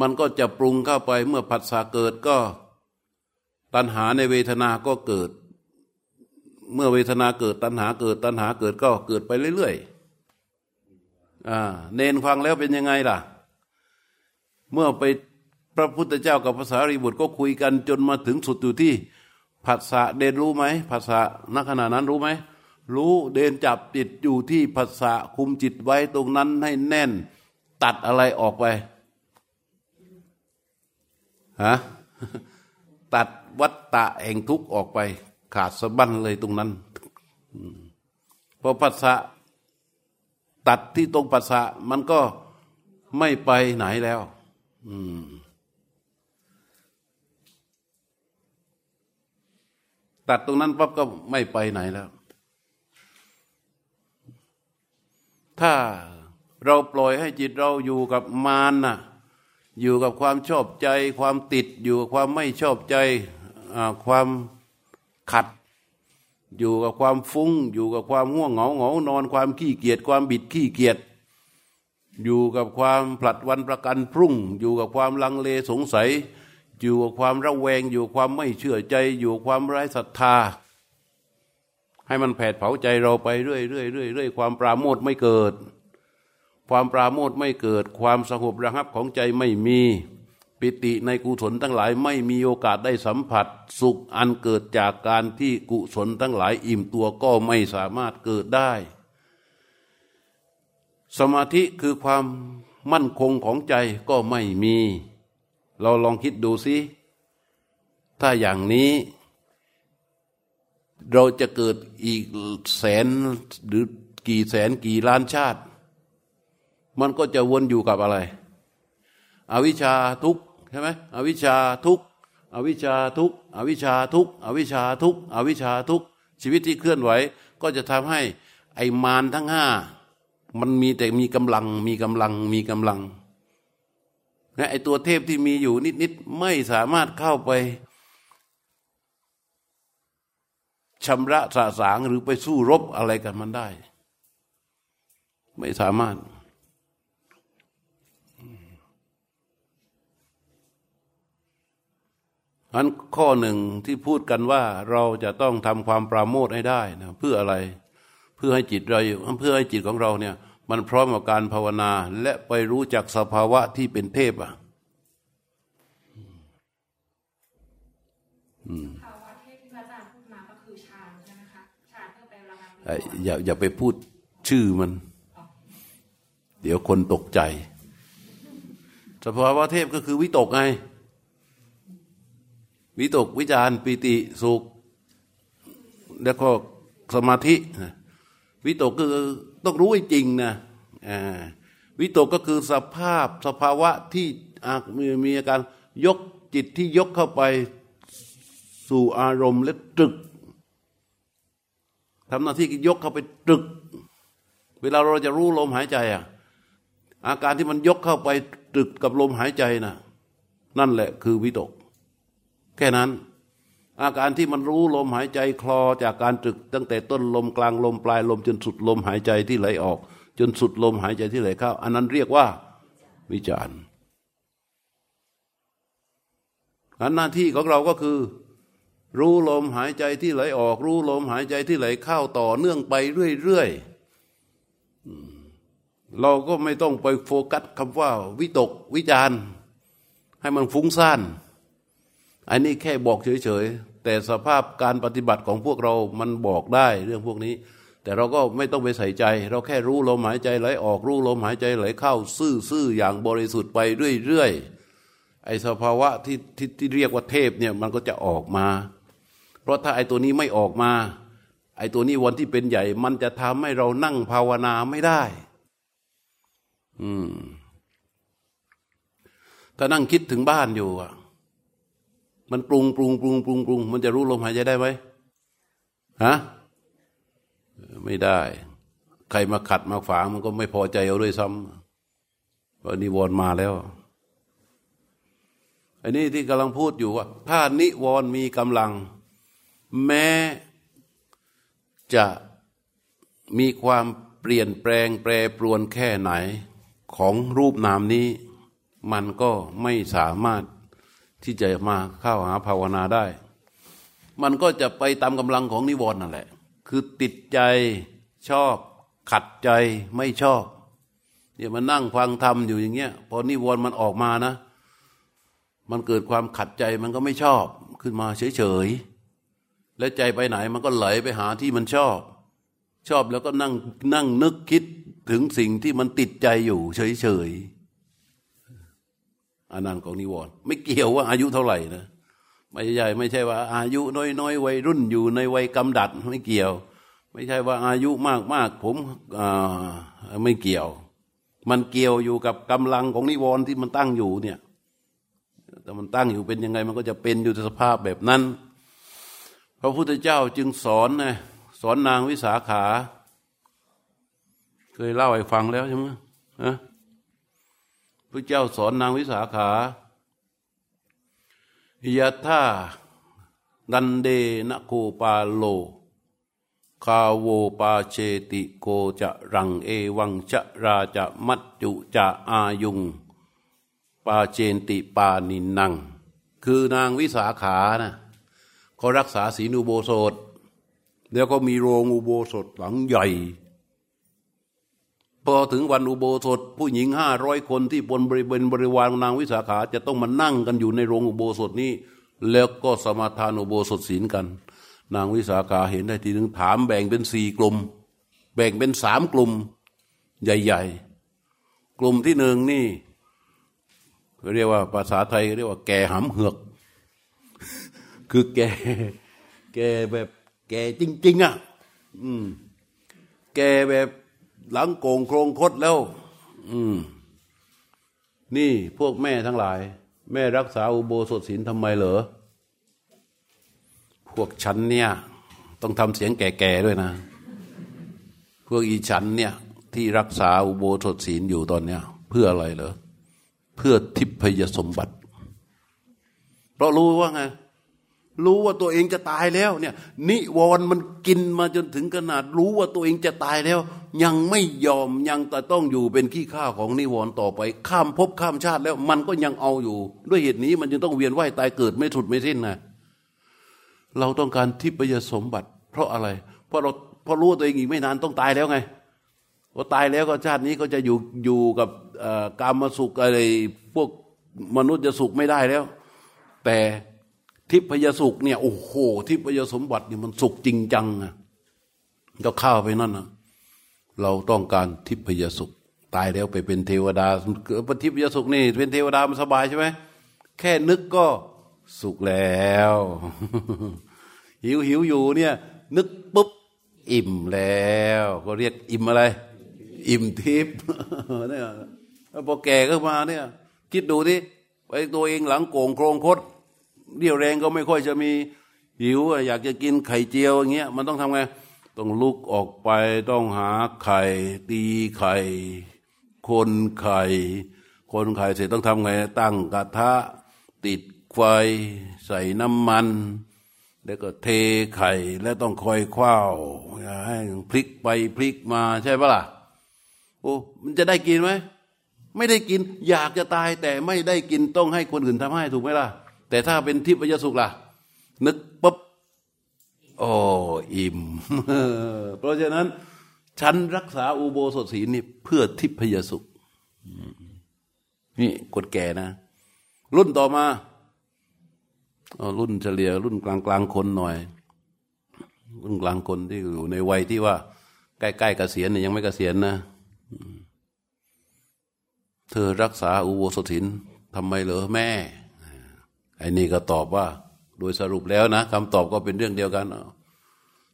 มันก็จะปรุงเข้าไป เมื่อผัสสะเกิดก็ ตัณหาในเวทนาก็เกิด เมื่อเวทนาเกิดตัณหาเกิด ตัณหาเกิดก็เกิดไปเรื่อยๆเนนฟังแล้วเป็นยังไงล่ะ เมื่อไปพระพุทธเจ้ากับภาษารีบุตรก็คุยกันจนมาถึงสุดอยู่ที่ภาษาเดนรู้ไหมภาษาณขณะนั้นรู้ไหม รู้เดินจับจิตอยู่ที่ภาษาคุมจิตไว้ตรงนั้นให้แน่น ตัดอะไรออกไปฮะตัดวัตตะแห่งทุกออกไป ขาดสะบั้นเลยตรงนั้นพอภาษาตัดที่ตรงปัสสะมันก็ไม่ไปไหนแล้วตัดตรงนั้นปั๊บก็ไม่ไปไหนแล้ว ถ้าเราปล่อยให้จิตเราอยู่กับมารน่ะอยู่กับความชอบใจ ความติดอยู่กับความไม่ชอบใจความขัด อยู่กับความฟุง้ง อยู่กับความง่วงเหงาเหงานอนความขี้เกียจความบิดขี้เกียจอยู่กับความผลัดวันประกันพรุ่ง อยู่กับความลังเลสงสัย อยู่กับความระแวง อยู่ความไม่เชื่อใจ อยู่ความไร้ศรัทธา ให้มันแผดเผาใจเราไปเรื่อยเรื่อยเรื่อยเรื่อยความปราโมทไม่เกิด ความปราโมทไม่เกิด ความสงบระงับของใจไม่มี ปิติในกุศลทั้งหลายไม่มีโอกาสได้สัมผัส สุขอันเกิดจากการที่กุศลทั้งหลายอิ่มตัวก็ไม่สามารถเกิดได้ สมาธิคือความมั่นคงของใจก็ไม่มี เราลองคิดดูสิถ้าอย่างนี้ เราจะเกิดอีกแสนหรือกี่แสนกี่ล้านชาติ มันก็จะวนอยู่กับอะไร อวิชชาทุกใช่ไหมอวิชชาทุกอวิชชาทุกอวิชชาทุกอวิชชาทุกอวิชชาทุกชีวิตที่เคลื่อนไหว ก็จะทำให้ไอ้มารทั้งห้ามันมีแต่มีกำลังมีกำลังมีกำลังนะไอตัวเทพที่มีอยู่นิดๆไม่สามารถเข้าไป ชำระสะสางหรือไปสู้รบอะไรกันมันได้ ไม่สามารถ อันข้อหนึ่งที่พูดกันว่าเราจะต้องทำความปราโมทให้ได้นะเพื่ออะไร เพื่อให้จิตเราเพื่อให้จิตของเราเนี่ย มันพร้อมกับการภาวนาและไปรู้จักสภาวะที่เป็นเทพอะภา อย่าอย่าไปพูดชื่อมัน เดี๋ยวคนตกใจสภาวะเทพก็คือวิตกไง วิตกวิจารปิติสุข แล้วก็สมาธิ วิตกคือต้องรู้จริงนะวิตกก็คือสภาพสภาวะที่มีมีอาการยกจิตที่ยกเข้าไปสู่อารมณ์และตรึก ทำหน้าที่ยกเข้าไปตรึก เวลาเราจะรู้ลมหายใจอะ อาการที่มันยกเข้าไปตรึกกับลมหายใจนะ่ะ นั่นแหละคือวิตก แค่นั้น อาการที่มันรู้ลมหายใจคลอจากการตรึก ตั้งแต่ต้นลมกลางลมปลายลมจนสุดลมหายใจที่ไหลออก จนสุดลมหายใจที่ไหลเข้า อันนั้นเรียกว่า วิจารณ์อันหน้าที่ของเราก็คือ รู้ลมหายใจที่ไหลออก รู้ลมหายใจที่ไหลเข้าต่อเนื่องไปเรื่อยๆเราก็ไม่ต้องไปโฟกัสคำว่า วิตกวิจารให้มันฟุ้งซ่านอันนี้แค่บอกเฉยๆ แต่สภาพการปฏิบัติของพวกเรามันบอกได้เรื่องพวกนี้ แต่เราก็ไม่ต้องไปใส่ใจ เราแค่รู้ลมหายใจไหลออก รู้ลมหายใจไหลเข้า ซื่อๆอย่างบริสุทธิ์ไปเรื่อยๆไอ้สภาวะที่ที่ที่เรียกว่าเทพเนี่ยมันก็จะออกมา เพราะถ้าไอ้ตัวนี้ไม่ออกมา ไอ้ตัวนี้วันที่เป็นใหญ่ มันจะทำให้เรานั่งภาวนาไม่ได้ อืม ถ้านั่งคิดถึงบ้านอยู่อะมันปรุงปรุงปรุงปรุงปรุงมันจะรู้ลมหายใจได้ไหมฮะไม่ได้ ใครมาขัดมาฝางมันก็ไม่พอใจเอาด้วยซ้ำเพราะนิวรณ์มาแล้วอันนี้ที่กำลังพูดอยู่ว่า ถ้านิวรณ์มีกำลัง แม้จะมีความเปลี่ยนแปลงแปรปรวนแค่ไหนของรูปนามนี้ มันก็ไม่สามารถที่จะมาเข้าหาภาวนาได้ มันก็จะไปตามกำลังของนิวรณ์นั่นแหละ คือติดใจชอบขัดใจไม่ชอบเนี่ยมานั่งฟังธรรมอยู่อย่างเงี้ยพอนิวรณ์มันออกมานะ มันเกิดความขัดใจมันก็ไม่ชอบขึ้นมาเฉยๆ แล้วใจไปไหนมันก็ไหลไปหาที่มันชอบ ชอบแล้วก็นั่งนั่งนึกคิดถึงสิ่งที่มันติดใจอยู่ เฉยๆอันนั้นของนิวรณ์ไม่เกี่ยวว่าอายุเท่าไหร่นะไม่ใช่ไม่ใช่ว่า อายุน้อยๆวัยรุ่นอยู่ในวัยกำดัดไม่เกี่ยว ไม่ใช่ว่าอายุมากๆผมไม่เกี่ยว มันเกี่ยวอยู่กับกำลังของนิวรณ์ที่มันตั้งอยู่เนี่ยแต่มันตั้งอยู่เป็นยังไงมันก็จะเป็นอยู่ในสภาพแบบนั้น พระพุทธเจ้าจึงสอนนะสอนนางวิสาขา เคยเล่าให้ฟังแล้วใช่ไหมฮะพระเจ้าสอนนางวิสาขายะท่าดันเดนโคปาโล คาโวปาเชติโกจะรังเอวังจะราจะมัจจุจะอายุง ปาเจนติปานินนัง คือนางวิสาขานะ เขารักษาศีลอุโบสถ แล้วก็มีโรงอุโบสถหลังใหญ่ พอถึงวันอุโบสถ ผู้หญิงห้าร้อยคนที่บนบริเวณบริวารนางวิสาขาจะต้องมานั่งกันอยู่ในโรงอุโบสถนี้ แล้วก็สมาทานอุโบสถศีลกัน นางวิสาขาเห็นได้ทีนึงถามแบ่งเป็นสี่กลุ่ม แบ่งเป็นสามกลุ่ม ใหญ่ ๆ กลุ่มที่หนึ่งนี่เรียกว่าภาษาไทยเรียกว่าแก่หำเหือก คือแกแกแบบแกจริง ๆ อะ อืม แกแบบหลังโกงโครงคดแล้ว อืม นี่พวกแม่ทั้งหลาย แม่รักษาอุโบสถศีลทำไมเหรอ พวกฉันเนี่ย ต้องทำเสียงแก่ๆด้วยนะ พวกอีฉันเนี่ย ที่รักษาอุโบสถศีลอยู่ตอนเนี้ย เพื่ออะไรเหรอ เพื่อทิพยสมบัติ เพราะรู้ว่าไง รู้ว่าตัวเองจะตายแล้วเนี่ยนิวรณ์มันกินมาจนถึงขนาด รู้ว่าตัวเองจะตายแล้ว ยังไม่ยอมยังแต่ต้องอยู่เป็นขี้ข้าของนิวรณ์ต่อไป ข้ามภพข้ามชาติแล้ว มันก็ยังเอาอยู่ ด้วยเหตุนี้มันจึงต้องเวียนว่ายตายเกิดไม่ถุดไม่สิ้นนะเราต้องการทิพยสมบัติ เพราะอะไร เพราะเราเพราะรู้ว่าตัวเองอีกไม่นานต้องตายแล้วไงพอตายแล้วก็ชาตินี้ก็จะอยู่อยู่กับการมาสุขอะไรพวกมนุษย์จะสุขไม่ได้แล้ว แต่ ทิพยสุขเนี่ยโอ้โหทิพยสมบัติเนี่ยมันสุขจริงจังอะก็เข้าไปนั่นนะเราต้องการทิพยสุข ตายแล้วไปเป็นเทวดาปทิพยสุขนี่ เป็นเทวดามันสบายใช่ไหมแค่นึกก็สุขแล้ว หิวหิวอยู่เนี่ย นึกปุ๊บอิ่มแล้ว ก็เรียกอิ่มอะไร อิ่มทิพย์เนี่ยพอแก่ขึ้นมาเนี่ย คิดดูที่ไปตัวเองหลังโก่งโครงคด เรี่ยวแรงก็ไม่ค่อยจะมีหิวอยากจะกินไข่เจียวอย่างเงี้ยมันต้องทำไง ต้องลุกออกไปต้องหาไข่ ตีไข่ คนไข่ คนไข่เสร็จต้องทำไงตั้งกระทะ ติดไฟใส่น้ำมัน แล้วก็เทไข่แล้วต้องคอยคว้าให้พลิกไปพลิกมาใช่ปะล่ะโอ้มันจะได้กินไหมไม่ได้กินอยากจะตายแต่ไม่ได้กินต้องให้คนอื่นทำให้ถูกไหมล่ะ แต่ถ้าเป็นทิพยสุขล่ะ นึกปุ๊บโอ้อิ่ม เพราะฉะนั้น ฉันรักษาอุโบสถศีลนี่เพื่อทิพยสุข นี่คนแก่นะ รุ่นต่อมารุ่นเฉลี่ยรุ่นกลางกลางคนหน่อย รุ่นกลางคนที่อยู่ในวัยที่ว่า ใกล้ๆกเกษียณเนี่ยยังไม่เกษียณนะ เธอรักษาอุโบสถศีลทำไมเหรอแม่ ไอ้นี่ก็ตอบว่า โดยสรุปแล้วนะคำตอบก็เป็นเรื่องเดียวกัน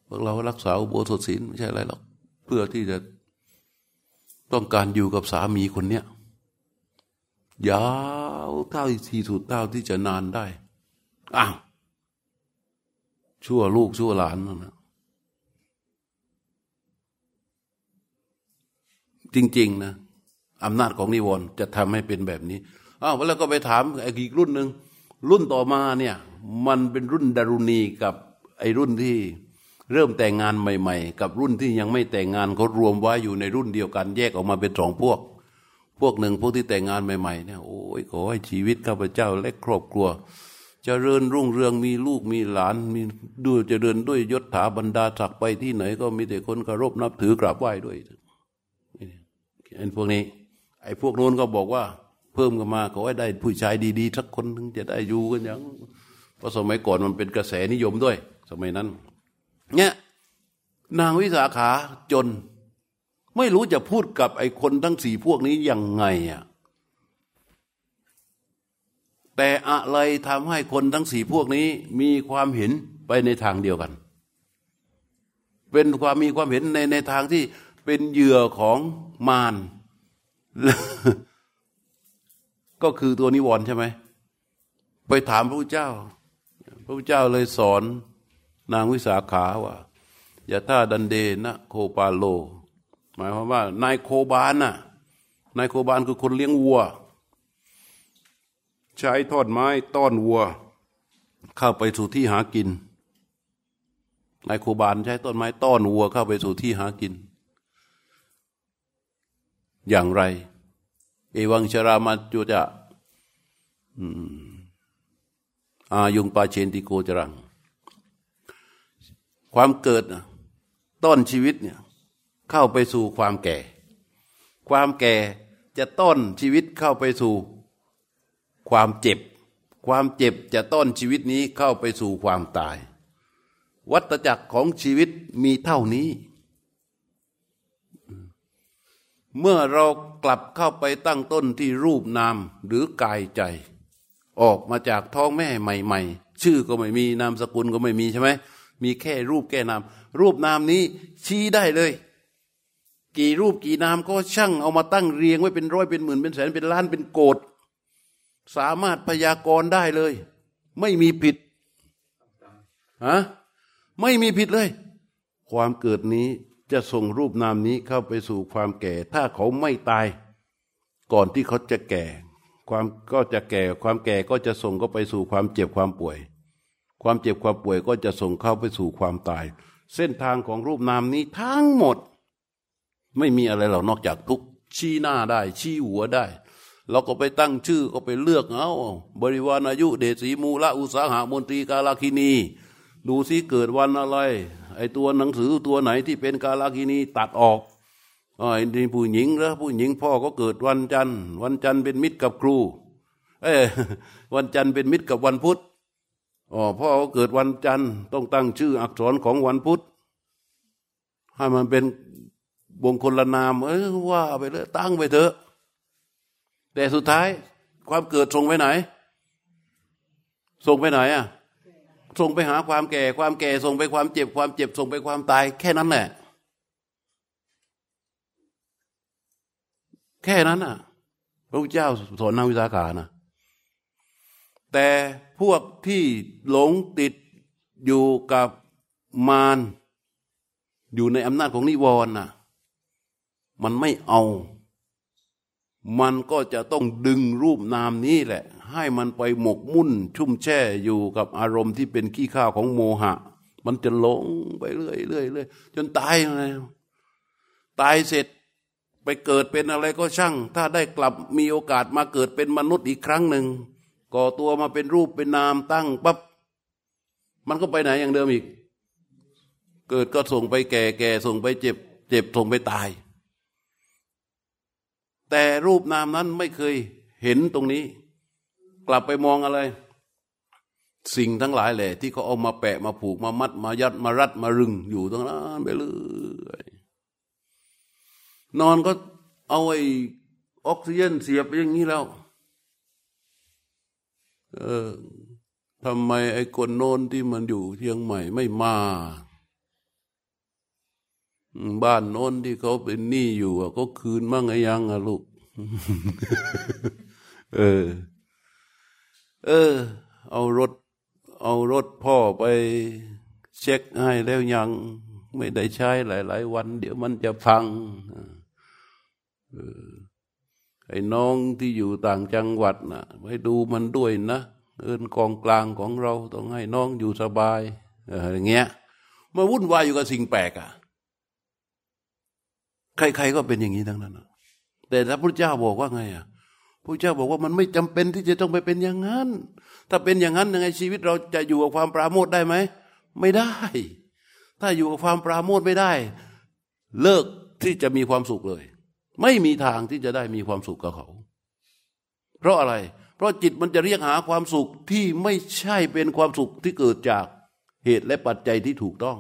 พวกเรารักษาอุโบสถศีลไม่ใช่อะไรหรอกเพื่อที่จะต้องการอยู่กับสามีคนเนี้ยยาวเท่าที่สุดเท่าที่จะนานได้อ้าวชั่วลูกชั่วหลานนะจริง ๆ นะอำนาจของนิวรณ์จะทำให้เป็นแบบนี้อ้าวแล้วก็ไปถามอีกรุ่นหนึ่ง รุ่นต่อมาเนี่ยมันเป็นรุ่นดารุณีกับไอ้รุ่นที่เริ่มแต่งงานใหม่ ๆ กับรุ่นที่ยังไม่แต่งงานเขารวมไว้อยู่ในรุ่นเดียวกันแยกออกมาเป็นสองพวก พวกหนึ่งพวกที่แต่งงานใหม่ๆเนี่ยโอ้ยขอให้ชีวิตข้าพเจ้าและครอบครัวจเจริญรุ่งเรืองมีลูกมีหลานมีด้วยเจริญด้วยยศถาบรรดาศักดิ์ไปที่ไหนก็มีแต่คนเคารพนับถือกราบไหว้ด้วยไอ้พวกนี้ ไอ้พวกโน้นก็บอกว่า เพิ่มกันมาขอให้ได้ผู้ชายดีๆสักคนถึงจะได้อยู่กันอย่างเพราะสมัยก่อนมันเป็นกระแสนิยมด้วย สมัยนั้น เนี่ยนางวิสาขาจน ไม่รู้จะพูดกับไอ้คนทั้งสี่พวกนี้ยังไงอะแต่อะไรทำให้คนทั้งสี่พวกนี้มีความเห็นไปในทางเดียวกัน เป็นความมีความเห็นในในทางที่เป็นเหยื่อของมาร ก็คือตัวนิวรณ์ใช่ไหมไปถามพระพุทธเจ้า พระพุทธเจ้าเลยสอนนางวิสาขาว่าอย่าท่าดันเดนะโคปาโล หมายความว่านายโคบานน่ะนายโคบานคือคนเลี้ยงวัว ใช้ทอดไม้ต้อนวัว เข้าไปสู่ที่หากินนายโคบานใช้ต้นไม้ต้อนวัวเข้าไปสู่ที่หากิน อย่างไร เอวังชรามาจุจะอายุงปาเชนติโกจรัง ความเกิดต้นชีวิตเนี่ยเข้าไปสู่ความแก่ ความแก่จะต้นชีวิตเข้าไปสู่ความเจ็บ ความเจ็บจะต้นชีวิตนี้เข้าไปสู่ความตาย วัตจักรของชีวิตมีเท่านี้ เมื่อเรากลับเข้าไปตั้งต้นที่รูปนามหรือกายใจ ออกมาจากท้องแม่ใหม่ ๆ ชื่อก็ไม่มีนามสกุลก็ไม่มีใช่ไหมมีแค่รูปแค่นาม รูปนามนี้ชี้ได้เลย กี่รูปกี่นามก็ช่างเอามาตั้งเรียงไว้เป็นร้อยเป็นหมื่นเป็นแสนเป็นล้านเป็นโกดสามารถพยากรณ์ได้เลย ไม่มีผิดฮะไม่มีผิดเลย ความเกิดนี้ จะส่งรูปนามนี้เข้าไปสู่ความแก่ ถ้าเขาไม่ตาย ก่อนที่เขาจะแก่ ความก็จะแก่ ความแก่ก็จะส่งก็ไปสู่ความเจ็บความป่วย ความเจ็บความป่วยก็จะส่งเข้าไปสู่ความตาย เส้นทางของรูปนามนี้ทั้งหมด ไม่มีอะไรหรอกนอกจากทุกชี้หน้าได้ ชี้หัวได้เราก็ไปตั้งชื่อก็ไปเลือกเอาบริวารอายุเดชีมูละอุสาหามนตรีกาลาคินี ดูซิเกิดวันอะไร ไอตัวหนังสือตัวไหนที่เป็นกาลาคินีตัดออกไอ้นี่ผู้หญิงแล้วผู้หญิงพ่อก็เกิดวันจันทร์ วันจันทร์เป็นมิตรกับครู เอ้วันจันทร์เป็นมิตรกับวันพุธอ๋อพ่อเขาเกิดวันจันทร์ต้องตั้งชื่ออักษรของวันพุธให้มันเป็นบงคนละนาม เออว่าไปเลยตั้งไปเถอะ แต่สุดท้ายความเกิดส่งไปไหน ส่งไปไหนอะ ส่งไปหาความแก่ ความแก่ส่งไปความเจ็บ ความเจ็บส่งไปความตาย แค่นั้นแหละ แค่นั้นอะ พระพุทธเจ้าสอนนาวิสาขานะแต่พวกที่หลงติดอยู่กับมารอยู่ในอำนาจของนิวรณ์น่ะ มันไม่เอา มันก็จะต้องดึงรูปนามนี้แหละ ให้มันไปหมกมุ่น ชุ่มแช่อยู่กับอารมณ์ที่เป็นขี้ข้าวของโมหะ มันจะหลงไปเรื่อยเรื่อยเรื่อยจนตายเลยตายเสร็จไปเกิดเป็นอะไรก็ช่าง ถ้าได้กลับมีโอกาสมาเกิดเป็นมนุษย์อีกครั้งหนึ่งก่อตัวมาเป็นรูปเป็นนามตั้งปั๊บมันก็ไปไหนอย่างเดิมอีก เกิดก็ส่งไปแก่แก่ส่งไปเจ็บ เจ็บส่งไปตาย แต่รูปนามนั้นไม่เคยเห็นตรงนี้ กลับไปมองอะไร สิ่งทั้งหลายแหละที่เขาเอามาแปะมาผูกมามัด มายัดมารัดมารึง อยู่ตรงนั้นไปเลยนอนก็เอาไอ้ออกซิเจนเสียบอย่างนี้แล้วเออทำไมไอ้คนโน้นที่มันอยู่เชียงใหม่ไม่มาบ้านโน้นที่เขาเป็นหนี้อยู่ก็คืนมั่งไงยังอะลูก เออ เออ เอารถ เอารถพ่อไปเช็คให้แล้วยัง ไม่ได้ใช้หลาย ๆ วัน เดี๋ยวมันจะพังไอ้น้องที่อยู่ต่างจังหวัดนะ่ะไว้ดูมันด้วยนะเอินกองกลางของเราต้องให้น้องอยู่สบายอะไรเงี้ยมาวุ่นวายอยู่กับสิ่งแปลกอะ่ะใครๆก็เป็นอย่างนี้ทั้งนั้นนะแต่ถ้าพระเจ้าบอกว่าไงอะ พระเจ้าบอกว่ามันไม่จำเป็นที่จะต้องไปเป็นอย่างนั้น ถ้าเป็นอย่างนั้นยังไงชีวิตเราจะอยู่กับความปราโมทได้ไหม ไม่ได้ ถ้าอยู่กับความปราโมทไม่ได้ เลิกที่จะมีความสุขเลย ไม่มีทางที่จะได้มีความสุขกับเขา เพราะอะไร เพราะจิตมันจะเรียกหาความสุขที่ไม่ใช่เป็นความสุขที่เกิดจากเหตุและปัจจัยที่ถูกต้อง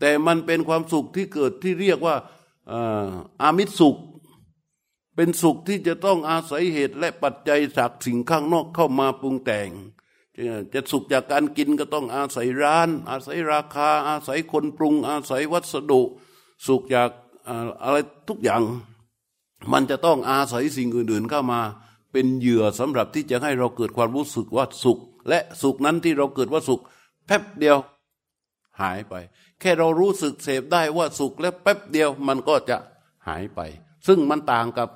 แต่มันเป็นความสุขที่เกิดที่เรียกว่าอามิตรสุข เป็นสุขที่จะต้องอาศัยเหตุและปัจจัยจากสิ่งข้างนอกเข้ามาปรุงแต่ง จะสุขจากการกินก็ต้องอาศัยร้าน อาศัยราคา อาศัยคนปรุง อาศัยวัสดุ สุขจากอะไรทุกอย่าง มันจะต้องอาศัยสิ่งอื่นๆเข้ามา เป็นเหยื่อสำหรับที่จะให้เราเกิดความรู้สึกว่าสุข และสุขนั้นที่เราเกิดว่าสุขแป๊บเดียวหายไป แค่เรารู้สึกเสพได้ว่าสุขและแป๊บเดียวมันก็จะหายไป ซึ่งมันต่างกับ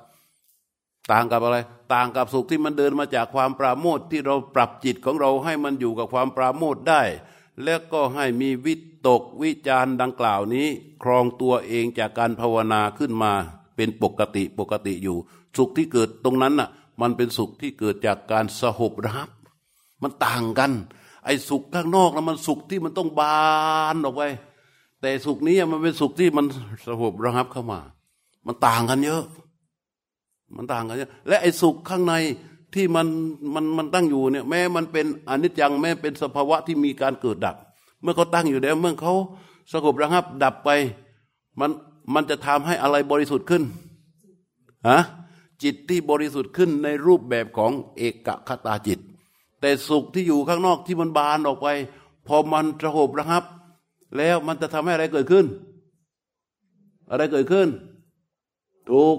ต่างกับอะไร ต่างกับสุขที่มันเดินมาจากความปราโมทที่เราปรับจิตของเราให้มันอยู่กับความปราโมทได้ แล้วก็ให้มีวิตกวิจารดังกล่าวนี้ ครองตัวเองจากการภาวนาขึ้นมา เป็นปกติปกติอยู่ สุขที่เกิดตรงนั้นน่ะ มันเป็นสุขที่เกิดจากการสหบรับ มันต่างกัน ไอ้สุขข้างนอกนะมันสุขที่มันต้องบานออกไปแต่สุขนี้มันเป็นสุขที่มันสหบรับเข้ามา มันต่างกันเยอะ มันต่างกันและไอ้สุขข้างในที่มันมันมันตั้งอยู่เนี่ยแม้มันเป็นอนิจจังแม้เป็นสภาวะที่มีการเกิดดับ เมื่อเขาตั้งอยู่แล้วเมื่อเขาสงบระงับดับไป มันมันจะทำให้อะไรบริสุทธิ์ขึ้นฮะจิตที่บริสุทธิ์ขึ้นในรูปแบบของเอกคตาจิต แต่สุขที่อยู่ข้างนอกที่มันบานออกไป พอมันสงบระงับ แล้วมันจะทำให้อะไรเกิดขึ้น อะไรเกิดขึ้นถูก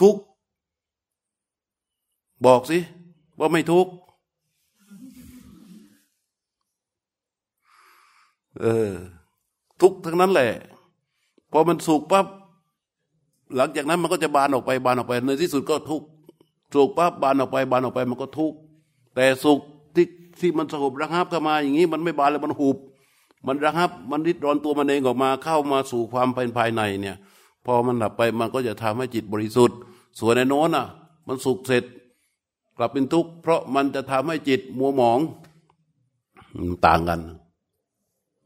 ทุกบอกสิ ว่าไม่ทุกเออ ทุกทั้งนั้นแหละ พอมันสุกปั๊บหลังจากนั้นมันก็จะบานออกไปบานออกไปในที่สุดก็ทุกสุกปั๊บบานออกไปบานออกไปมันก็ทุกแต่สุกที่ที่มันสงบระงับเข้ามาอย่างนี้มันไม่บานเลยมันหุบ มันระงับมันริดรอนตัวมันเองออกมาเข้ามาสู่ความภายภายในเนี่ย พอมันดับไปมันก็จะทำให้จิตบริสุทธิ์ ส่วนในโน้นอะ มันสุขเสร็จ กลับเป็นทุกข์เพราะมันจะทำให้จิตมัวหมองต่างกัน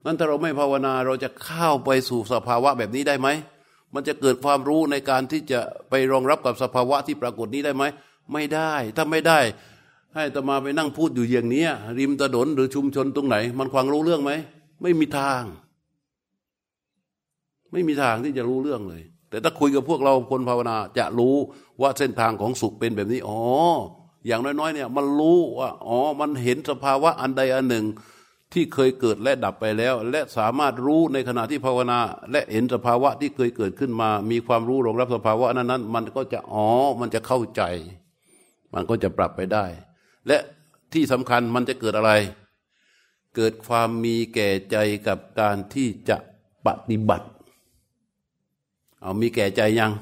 นั้นถ้าเราไม่ภาวนาเราจะเข้าไปสู่สภาวะแบบนี้ได้ไหม มันจะเกิดความรู้ในการที่จะไปรองรับกับสภาวะที่ปรากฏนี้ได้ไหม ไม่ได้ ถ้าไม่ได้ ให้ตมาไปนั่งพูดอยู่อย่างนี้ริมถนนหรือชุมชนตรงไหน มันควางรู้เรื่องไหม ไม่มีทาง ไม่มีทางที่จะรู้เรื่องเลย แต่ถ้าคุยกับพวกเราคนภาวนาจะรู้ว่าเส้นทางของสุขเป็นแบบนี้อ๋ออย่างน้อยๆเนี่ยมันรู้ว่าอ๋อมันเห็นสภาวะอันใดอันหนึ่ง ที่เคยเกิดและดับไปแล้ว และสามารถรู้ในขณะที่ภาวนา และเห็นสภาวะที่เคยเกิดขึ้นมา มีความรู้รองรับสภาวะนั้นนั้นมันก็จะอ๋อมันจะเข้าใจ มันก็จะปรับไปได้ และที่สำคัญมันจะเกิดอะไร เกิดความมีแก่ใจกับการที่จะปฏิบัติ เอามีแก่ใจยัง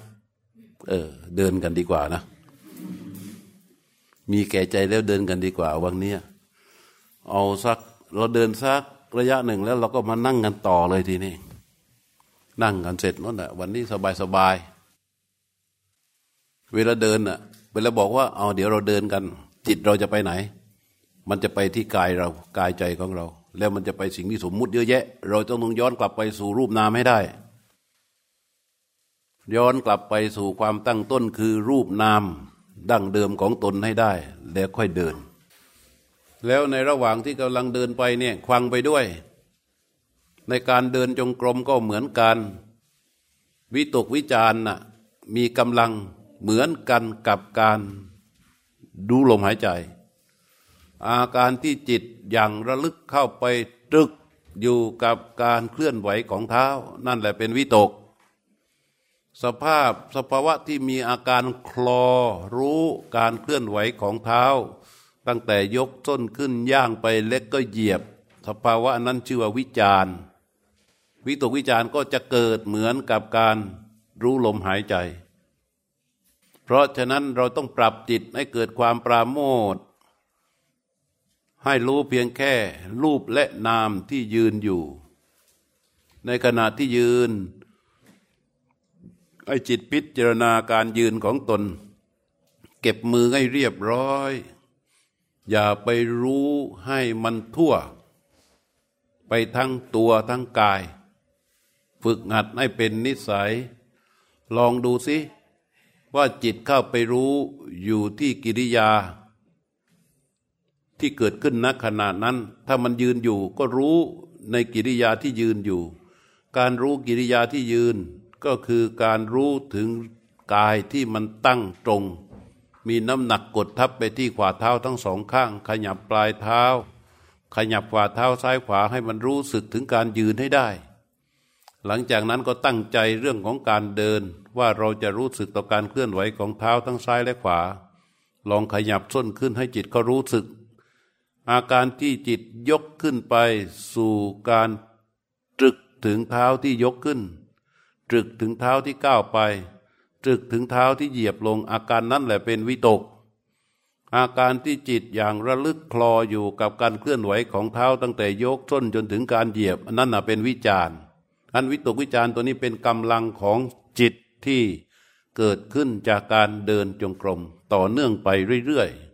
เออ เดินกันดีกว่านะ มีแก่ใจแล้วเดินกันดีกว่าวันนี้เอาสักเราเดินสักระยะหนึ่งแล้วเราก็มานั่งกันต่อเลยทีนี้นั่งกันเสร็จนั่นแหละวันนี้สบายสบายเวลาเดินอะ เวลาบอกว่าเอาเดี๋ยวเราเดินกัน จิตเราจะไปไหน มันจะไปที่กายเรากายใจของเรา แล้วมันจะไปสิ่งที่สมมุติเยอะแยะ เราต้องย้อนกลับไปสู่รูปนามให้ได้ ย้อนกลับไปสู่ความตั้งต้นคือรูปนามดั้งเดิมของตนให้ได้ แล้วค่อยเดิน แล้วในระหว่างที่กำลังเดินไปเนี่ยควังไปด้วย ในการเดินจงกรมก็เหมือนกัน วิตกวิจารณ์น่ะมีกำลังเหมือนกันกับการดูลมหายใจ อาการที่จิตอย่างระลึกเข้าไปตรึกอยู่กับการเคลื่อนไหวของเท้า นั่นแหละเป็นวิตก สภาพสภาวะที่มีอาการคลอรู้การเคลื่อนไหวของเท้า ตั้งแต่ยกต้นขึ้นย่างไปเล็กก็เหยียบ สภาวะนั้นชื่อว่าวิจารวิตกวิจารก็จะเกิดเหมือนกับการรู้ลมหายใจ เพราะฉะนั้นเราต้องปรับจิตให้เกิดความปราโมทให้รู้เพียงแค่รูปและนามที่ยืนอยู่ ในขณะที่ยืน ให้จิตพิจารณาการยืนของตน เก็บมือให้เรียบร้อย อย่าไปรู้ให้มันทั่ว ไปทั้งตัวทั้งกาย ฝึกหัดให้เป็นนิสัย ลองดูสิว่าจิตเข้าไปรู้อยู่ที่กิริยา ที่เกิดขึ้นณขณะนั้น ถ้ามันยืนอยู่ก็รู้ในกิริยาที่ยืนอยู่ การรู้กิริยาที่ยืน ก็คือการรู้ถึงกายที่มันตั้งตรง มีน้ำหนักกดทับไปที่ขวาเท้าทั้งสองข้าง ขยับปลายเท้า ขยับขวาเท้าซ้ายขวาให้มันรู้สึกถึงการยืนให้ได้ หลังจากนั้นก็ตั้งใจเรื่องของการเดิน ว่าเราจะรู้สึกต่อการเคลื่อนไหวของเท้าทั้งซ้ายและขวา ลองขยับส้นขึ้นให้จิตเขารู้สึก อาการที่จิตยกขึ้นไปสู่การตรึกถึงเท้าที่ยกขึ้น ตรึกถึงเท้าที่ก้าวไปตรึกถึงเท้าที่เหยียบลงอาการนั้นแหละเป็นวิตก อาการที่จิตอย่างระลึกคลออยู่กับการเคลื่อนไหวของเท้าตั้งแต่ยกส้นจนถึงการเหยียบ อันนั้นน่ะเป็นวิจารณ์อันวิตกวิจารณ์ตัวนี้เป็นกำลังของจิตที่เกิดขึ้นจากการเดินจงกรมต่อเนื่องไปเรื่อยๆ